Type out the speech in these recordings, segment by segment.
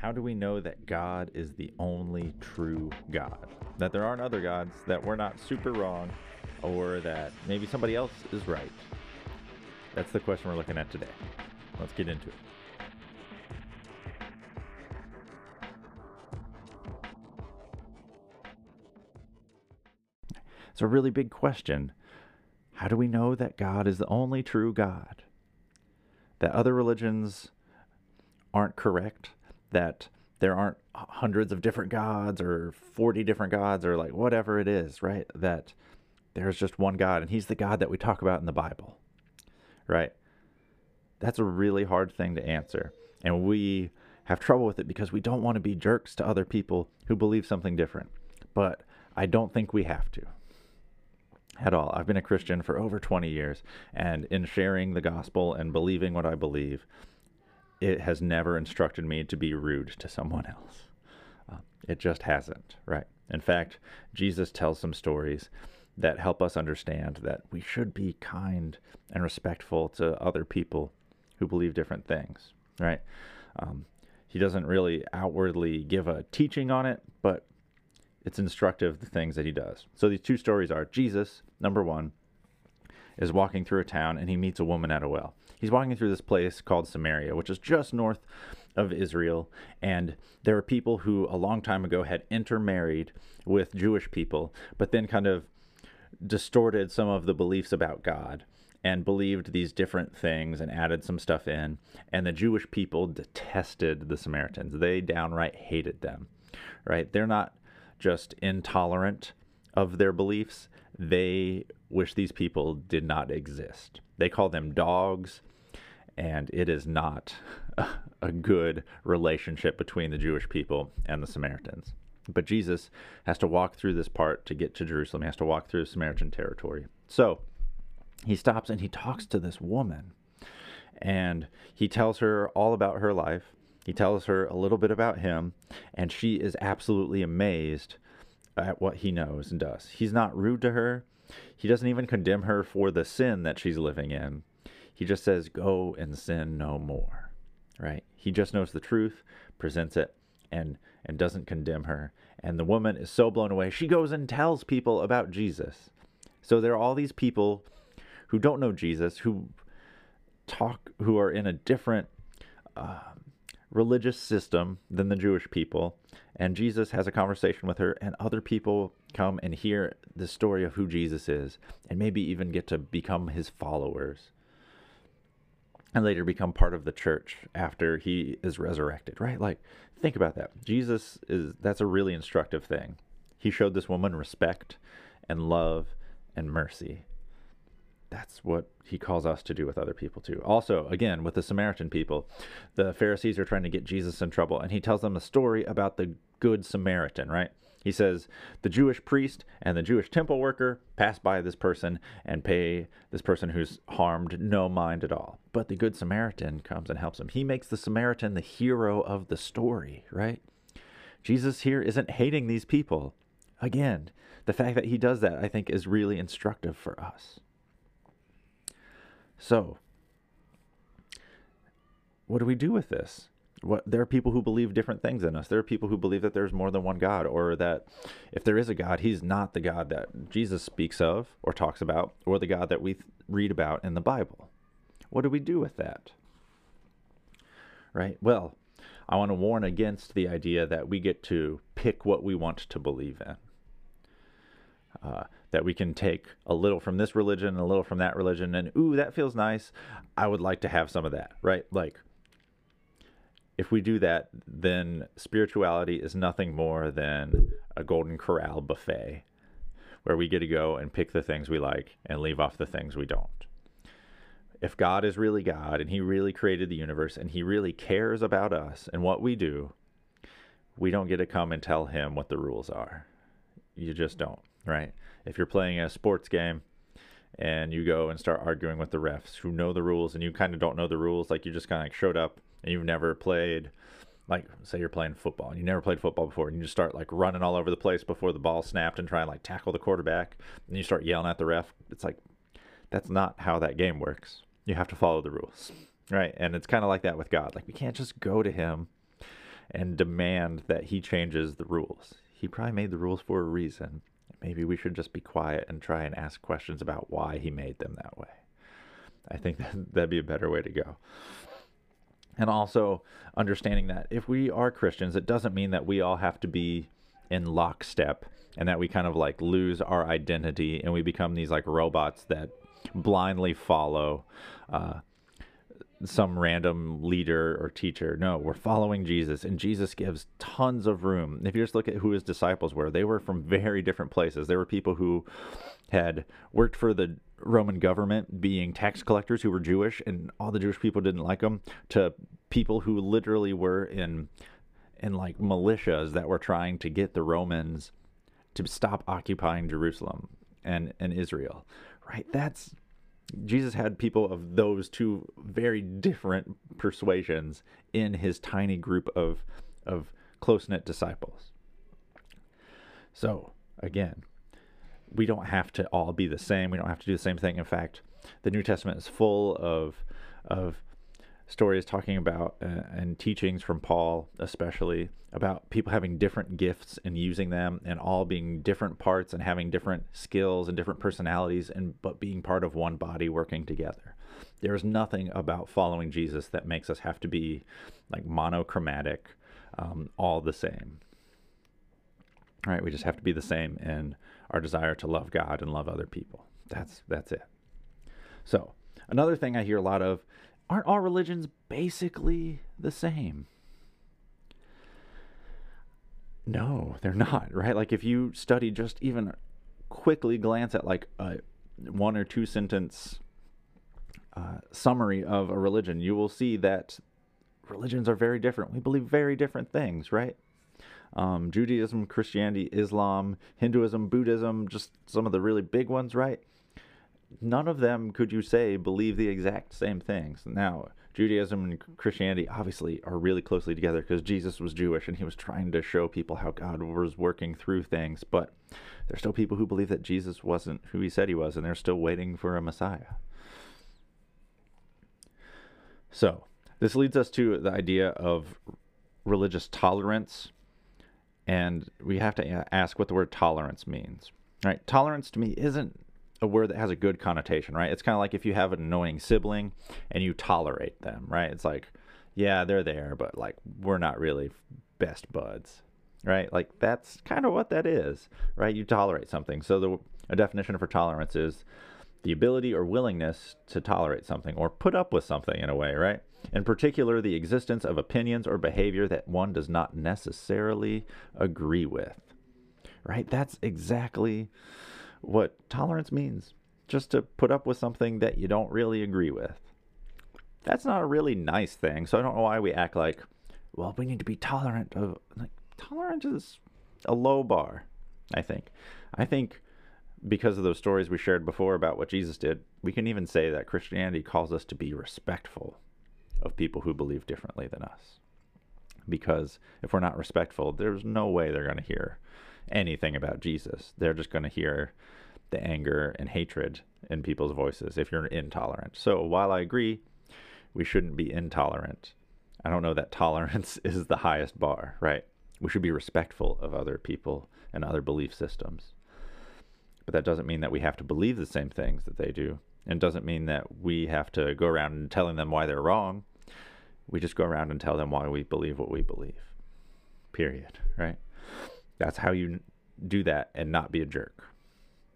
how do we know that God is the only true God? That there aren't other gods, that we're not super wrong, or that maybe somebody else is right? That's the question we're looking at today. Let's get into it. It's a really big question. How do we know that God is the only true God? That other religions aren't correct? That there aren't hundreds of different gods or 40 different gods or like whatever it is, right? That there's just one God and he's the God that we talk about in the Bible, right? That's a really hard thing to answer. And we have trouble with it because we don't want to be jerks to other people who believe something different. But I don't think we have to at all. I've been a Christian for over 20 years, and in sharing the gospel and believing what I believe, it has never instructed me to be rude to someone else. Uh, it just hasn't, right? In fact, Jesus tells some stories that help us understand that we should be kind and respectful to other people who believe different things, right? Um, he doesn't really outwardly give a teaching on it, but it's instructive the things that he does. So these two stories are Jesus, number one, is walking through a town and he meets a woman at a well. He's walking through this place called Samaria, which is just north of Israel. And there are people who a long time ago had intermarried with Jewish people, but then kind of distorted some of the beliefs about God and believed these different things and added some stuff in. And the Jewish people detested the Samaritans. They downright hated them, right? They're not just intolerant of their beliefs, they wish these people did not exist. They call them dogs, and it is not a good relationship between the Jewish people and the Samaritans. But Jesus has to walk through this part to get to Jerusalem. He has to walk through Samaritan territory. So he stops and he talks to this woman. And he tells her all about her life. He tells her a little bit about him. And she is absolutely amazed at what he knows and does. He's not rude to her. He doesn't even condemn her for the sin that she's living in. He just says, Go and sin no more. Right? He just knows the truth, presents it, and and doesn't condemn her. And the woman is so blown away, she goes and tells people about Jesus. So there are all these people who don't know Jesus, who talk, who are in a different uh, religious system than the Jewish people. And Jesus has a conversation with her, and other people come and hear the story of who Jesus is, and maybe even get to become his followers. And later become part of the church after he is resurrected, right? Like, think about that. Jesus is, that's a really instructive thing. He showed this woman respect and love and mercy that's what he calls us to do with other people too. Also, again, with the Samaritan people, the Pharisees are trying to get Jesus in trouble, and he tells them a story about the Good Samaritan, right? He says, The Jewish priest and the Jewish temple worker pass by this person and pay this person who's harmed no mind at all. But the Good Samaritan comes and helps him. He makes the Samaritan the hero of the story, right? Jesus here isn't hating these people. Again, the fact that he does that, I think, is really instructive for us. So, what do we do with this? What there are people who believe different things in us. There are people who believe that there's more than one God, or that if there is a God, He's not the God that Jesus speaks of or talks about, or the God that we read about in the Bible. What do we do with that? Right? Well, I want to warn against the idea that we get to pick what we want to believe in. Uh, that we can take a little from this religion and a little from that religion and ooh that feels nice. I would like to have some of that right? Like if we do that then spirituality is nothing more than a golden corral buffet where we get to go and pick the things we like and leave off the things we don't. If god is really god and he really created the universe and he really cares about us and what we do we don't get to come and tell him what the rules are. You just don't right if you're playing a sports game and you go and start arguing with the refs who know the rules and you kind of don't know the rules, like you just kind of like showed up and you've never played, like say you're playing football and you never played football before and you just start like running all over the place before the ball snapped and try and like tackle the quarterback and you start yelling at the ref. It's like that's not how that game works. You have to follow the rules, right? And it's kind of like that with God. Like we can't just go to Him and demand that he changes the rules. He probably made the rules for a reason. Maybe we should just be quiet and try and ask questions about why he made them that way. I think that, that'd be a better way to go. And also understanding that if we are Christians, it doesn't mean that we all have to be in lockstep and that we kind of like lose our identity and we become these like robots that blindly follow uh, some random leader or teacher. No, we're following Jesus, and Jesus gives tons of room. If you just look at who his disciples were, they were from very different places. There were people who had worked for the Roman government, being tax collectors who were Jewish, and all the Jewish people didn't like them, to people who literally were in in like militias that were trying to get the Romans to stop occupying Jerusalem and and Israel. Right? That's Jesus had people of those two very different persuasions in his tiny group of of close-knit disciples. So, again, we don't have to all be the same. We don't have to do the same thing. In fact, the New Testament is full of of stories talking about uh, and teachings from Paul, especially about people having different gifts and using them, and all being different parts and having different skills and different personalities, and but being part of one body working together. There is nothing about following Jesus that makes us have to be like monochromatic, um, all the same. All right, we just have to be the same in our desire to love God and love other people. That's that's it. So another thing I hear a lot of aren't all religions basically the same? No, they're not, right? Like if you study just even quickly glance at like a one or two sentence uh, summary of a religion, you will see that religions are very different. We believe very different things, right? Um, Judaism, Christianity, Islam, Hinduism, Buddhism, just some of the really big ones, right? None of them could you say believe the exact same things. Now, Judaism and Christianity obviously are really closely together because Jesus was Jewish and he was trying to show people how God was working through things. But there's still people who believe that Jesus wasn't who he said he was and they're still waiting for a Messiah. So, this leads us to the idea of religious tolerance. And we have to ask what the word tolerance means. Right? Tolerance to me isn't a word that has a good connotation, right? It's kind of like if you have an annoying sibling and you tolerate them, right? It's like, yeah, they're there, but like we're not really best buds, right? Like that's kind of what that is, right? You tolerate something. So the a definition for tolerance is the ability or willingness to tolerate something or put up with something in a way, right? In particular, the existence of opinions or behavior that one does not necessarily agree with. Right? That's exactly what tolerance means just to put up with something that you don't really agree with. That's not a really nice thing. So I don't know why we act like, well, we need to be tolerant of like tolerance is a low bar, I think. I think because of those stories we shared before about what Jesus did, we can even say that Christianity calls us to be respectful of people who believe differently than us. Because if we're not respectful, there's no way they're going to hear anything about Jesus. They're just going to hear the anger and hatred in people's voices if you're intolerant. So while I agree we shouldn't be intolerant, I don't know that tolerance is the highest bar, right? We should be respectful of other people and other belief systems. But that doesn't mean that we have to believe the same things that they do. And doesn't mean that we have to go around and telling them why they're wrong. We just go around and tell them why we believe what we believe. Period, right? That's how you do that and not be a jerk.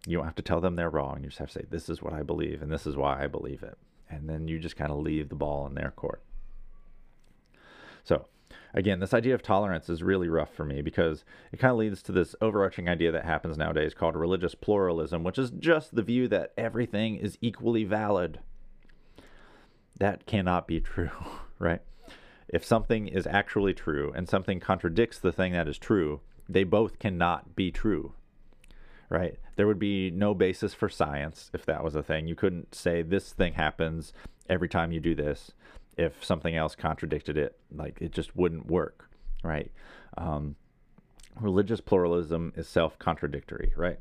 You don't have to tell them they're wrong. You just have to say, this is what I believe and this is why I believe it. And then you just kind of leave the ball in their court. So, again, this idea of tolerance is really rough for me because it kind of leads to this overarching idea that happens nowadays called religious pluralism, which is just the view that everything is equally valid. That cannot be true, right? If something is actually true and something contradicts the thing that is true, they both cannot be true right? There would be no basis for science if that was a thing. You couldn't say this thing happens every time you do this. If something else contradicted it like it just wouldn't work right? Um, religious pluralism is self-contradictory right?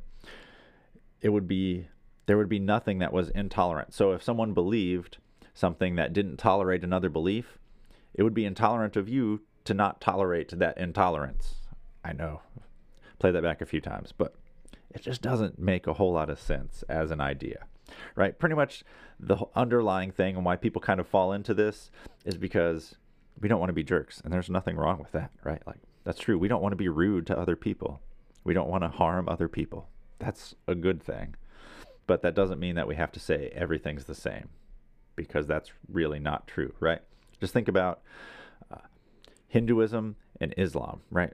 It would be there would be nothing that was intolerant. So if someone believed something that didn't tolerate another belief it would be intolerant of you to not tolerate that intolerance. I know. Play that back a few times, but it just doesn't make a whole lot of sense as an idea. Right? Pretty much the underlying thing and why people kind of fall into this is because we don't want to be jerks and there's nothing wrong with that, right? Like that's true. We don't want to be rude to other people. We don't want to harm other people. That's a good thing. But that doesn't mean that we have to say everything's the same because that's really not true, right? Just think about uh, Hinduism and Islam, right?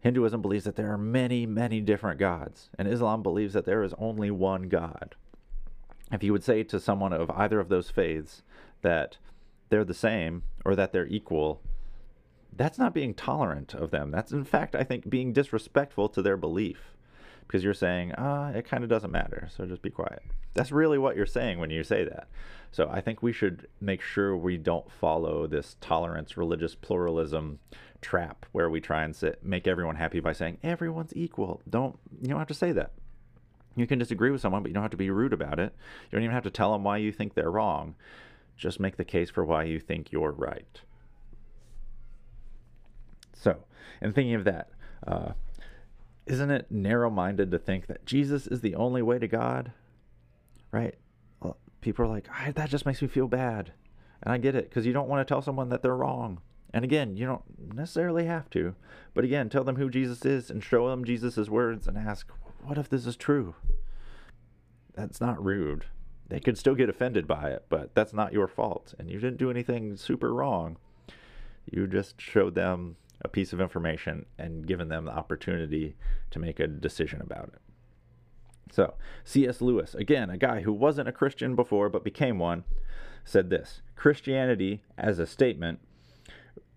Hinduism believes that there are many, many different gods, and Islam believes that there is only one God. If you would say to someone of either of those faiths that they're the same or that they're equal, that's not being tolerant of them. That's, in fact, I think, being disrespectful to their belief because you're saying, ah, it kind of doesn't matter, so just be quiet. That's really what you're saying when you say that. So I think we should make sure we don't follow this tolerance, religious pluralism trap where we try and sit, make everyone happy by saying everyone's equal. Don't you don't have to say that. You can disagree with someone, but you don't have to be rude about it. You don't even have to tell them why you think they're wrong. Just make the case for why you think you're right. So, in thinking of that, uh, isn't it narrow minded to think that Jesus is the only way to God? Right? Well, people are like, that just makes me feel bad. And I get it because you don't want to tell someone that they're wrong. And again, you don't necessarily have to. But again, tell them who Jesus is and show them Jesus' words and ask, what if this is true? That's not rude. They could still get offended by it, but that's not your fault. And you didn't do anything super wrong. You just showed them a piece of information and given them the opportunity to make a decision about it. So, C.S. Lewis, again, a guy who wasn't a Christian before but became one, said this Christianity, as a statement,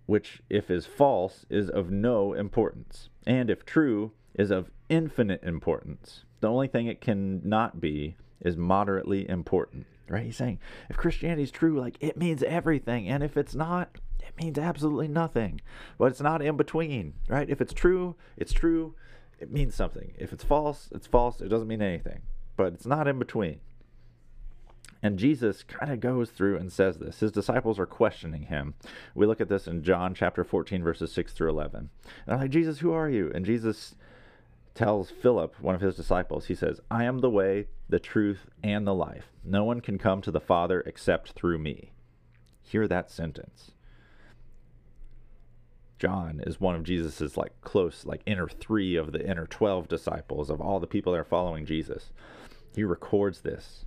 which, if is false, is of no importance, and if true, is of infinite importance. The only thing it can not be is moderately important. Right? He's saying if Christianity is true, like it means everything, and if it's not, it means absolutely nothing. But it's not in between, right? If it's true, it's true. It means something. If it's false, it's false. It doesn't mean anything. But it's not in between. And Jesus kind of goes through and says this. His disciples are questioning him. We look at this in John chapter 14, verses 6 through 11. And I'm like, Jesus, who are you? And Jesus tells Philip, one of his disciples, he says, I am the way, the truth, and the life. No one can come to the Father except through me. Hear that sentence. John is one of Jesus's like close, like inner three of the inner 12 disciples of all the people that are following Jesus. He records this.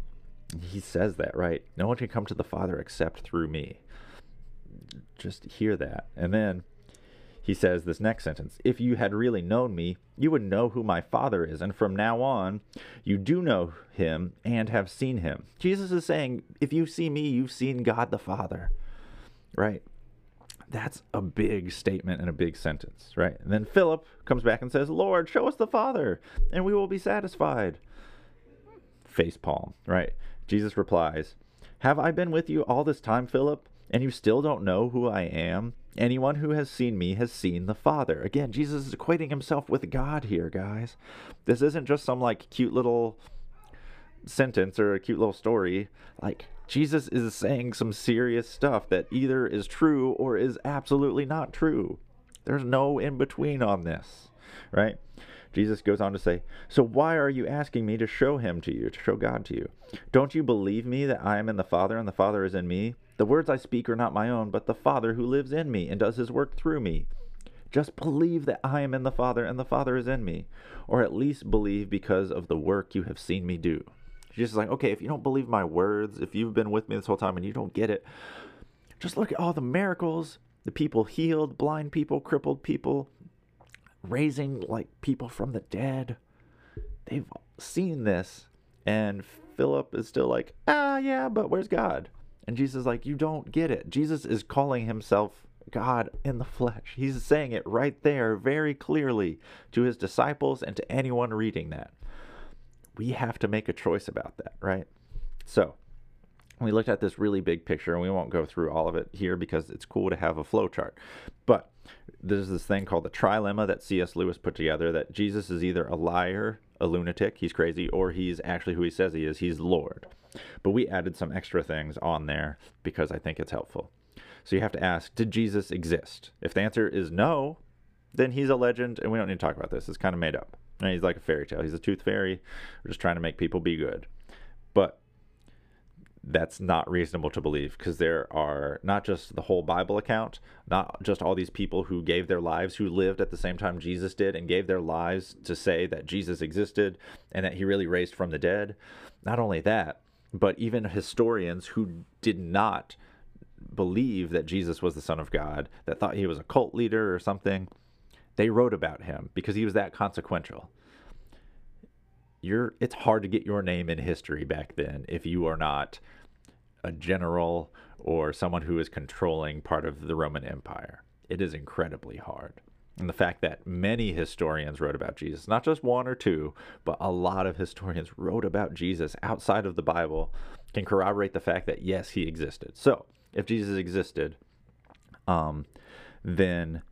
He says that, right? No one can come to the Father except through me. Just hear that. And then he says this next sentence If you had really known me, you would know who my Father is, and from now on, you do know him and have seen him. Jesus is saying, If you see me, you've seen God the Father, right? That's a big statement and a big sentence, right? And then Philip comes back and says, Lord, show us the Father, and we will be satisfied. Face palm, right? Jesus replies, Have I been with you all this time, Philip, and you still don't know who I am? Anyone who has seen me has seen the Father. Again, Jesus is equating himself with God here, guys. This isn't just some like cute little sentence or a cute little story. Like, Jesus is saying some serious stuff that either is true or is absolutely not true. There's no in between on this, right? Jesus goes on to say, So why are you asking me to show him to you, to show God to you? Don't you believe me that I am in the Father and the Father is in me? The words I speak are not my own, but the Father who lives in me and does his work through me. Just believe that I am in the Father and the Father is in me, or at least believe because of the work you have seen me do. Jesus is like, okay, if you don't believe my words, if you've been with me this whole time and you don't get it, just look at all the miracles, the people healed, blind people, crippled people, raising like people from the dead. They've seen this. And Philip is still like, ah, yeah, but where's God? And Jesus is like, you don't get it. Jesus is calling himself God in the flesh. He's saying it right there very clearly to his disciples and to anyone reading that we have to make a choice about that, right? So, we looked at this really big picture, and we won't go through all of it here because it's cool to have a flow chart. But there's this thing called the trilemma that C.S. Lewis put together that Jesus is either a liar, a lunatic, he's crazy, or he's actually who he says he is, he's Lord. But we added some extra things on there because I think it's helpful. So you have to ask, did Jesus exist? If the answer is no, then he's a legend, and we don't need to talk about this. It's kind of made up. And he's like a fairy tale. He's a tooth fairy. We're just trying to make people be good. But that's not reasonable to believe because there are not just the whole Bible account, not just all these people who gave their lives, who lived at the same time Jesus did and gave their lives to say that Jesus existed and that he really raised from the dead. Not only that, but even historians who did not believe that Jesus was the Son of God, that thought he was a cult leader or something, they wrote about him because he was that consequential. You're, it's hard to get your name in history back then if you are not a general or someone who is controlling part of the Roman Empire. It is incredibly hard. And the fact that many historians wrote about Jesus, not just one or two, but a lot of historians wrote about Jesus outside of the Bible, can corroborate the fact that yes, he existed. So, if Jesus existed, um, then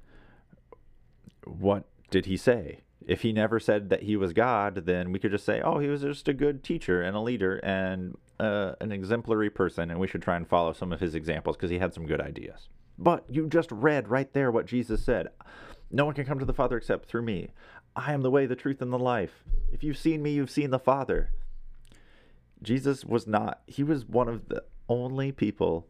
what did he say? If he never said that he was God, then we could just say, oh, he was just a good teacher and a leader and uh, an exemplary person, and we should try and follow some of his examples because he had some good ideas. But you just read right there what Jesus said No one can come to the Father except through me. I am the way, the truth, and the life. If you've seen me, you've seen the Father. Jesus was not, he was one of the only people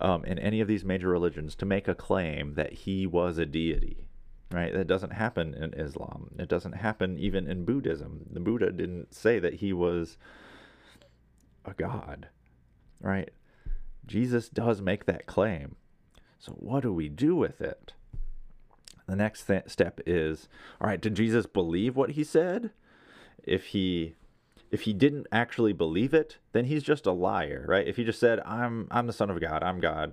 um, in any of these major religions to make a claim that he was a deity right? That doesn't happen in Islam. It doesn't happen even in Buddhism. The Buddha didn't say that he was a god, right? Jesus does make that claim. So, what do we do with it? The next th- step is all right, did Jesus believe what he said? If he if he didn't actually believe it, then he's just a liar, right? If he just said, "I'm I'm the son of God, I'm God,"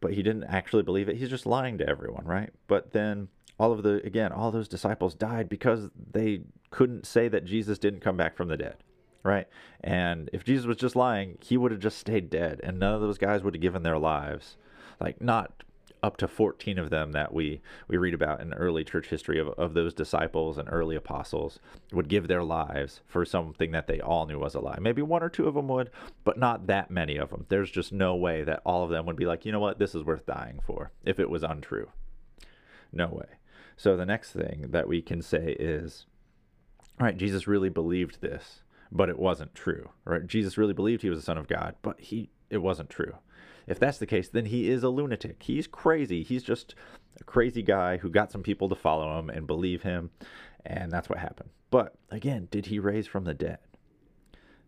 but he didn't actually believe it, he's just lying to everyone, right? But then all of the again, all those disciples died because they couldn't say that Jesus didn't come back from the dead, right? And if Jesus was just lying, he would have just stayed dead, and none of those guys would have given their lives. Like not up to 14 of them that we, we read about in early church history of, of those disciples and early apostles would give their lives for something that they all knew was a lie. Maybe one or two of them would, but not that many of them. There's just no way that all of them would be like, you know what, this is worth dying for if it was untrue. No way. So the next thing that we can say is, all right, Jesus really believed this, but it wasn't true. Right? Jesus really believed he was the Son of God, but he it wasn't true. If that's the case, then he is a lunatic. He's crazy. He's just a crazy guy who got some people to follow him and believe him, and that's what happened. But again, did he raise from the dead?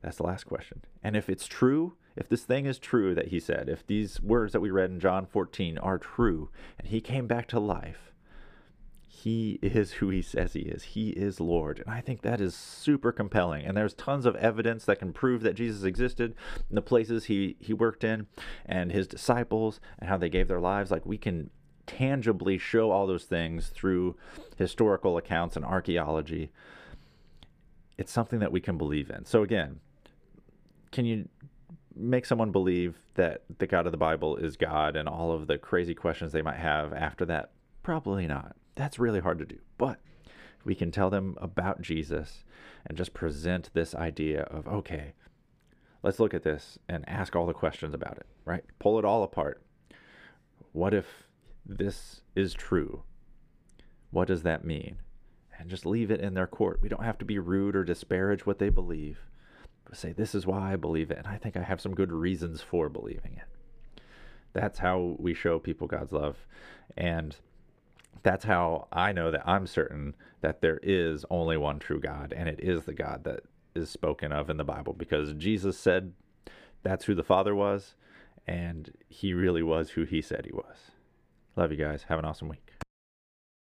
That's the last question. And if it's true, if this thing is true that he said, if these words that we read in John 14 are true, and he came back to life, he is who he says he is. He is Lord. And I think that is super compelling. And there's tons of evidence that can prove that Jesus existed in the places he, he worked in and his disciples and how they gave their lives. Like we can tangibly show all those things through historical accounts and archaeology. It's something that we can believe in. So, again, can you make someone believe that the God of the Bible is God and all of the crazy questions they might have after that? Probably not. That's really hard to do. But we can tell them about Jesus and just present this idea of, okay, let's look at this and ask all the questions about it, right? Pull it all apart. What if this is true? What does that mean? And just leave it in their court. We don't have to be rude or disparage what they believe, but say, this is why I believe it. And I think I have some good reasons for believing it. That's how we show people God's love. And that's how I know that I'm certain that there is only one true God, and it is the God that is spoken of in the Bible because Jesus said that's who the Father was, and he really was who he said he was. Love you guys. Have an awesome week.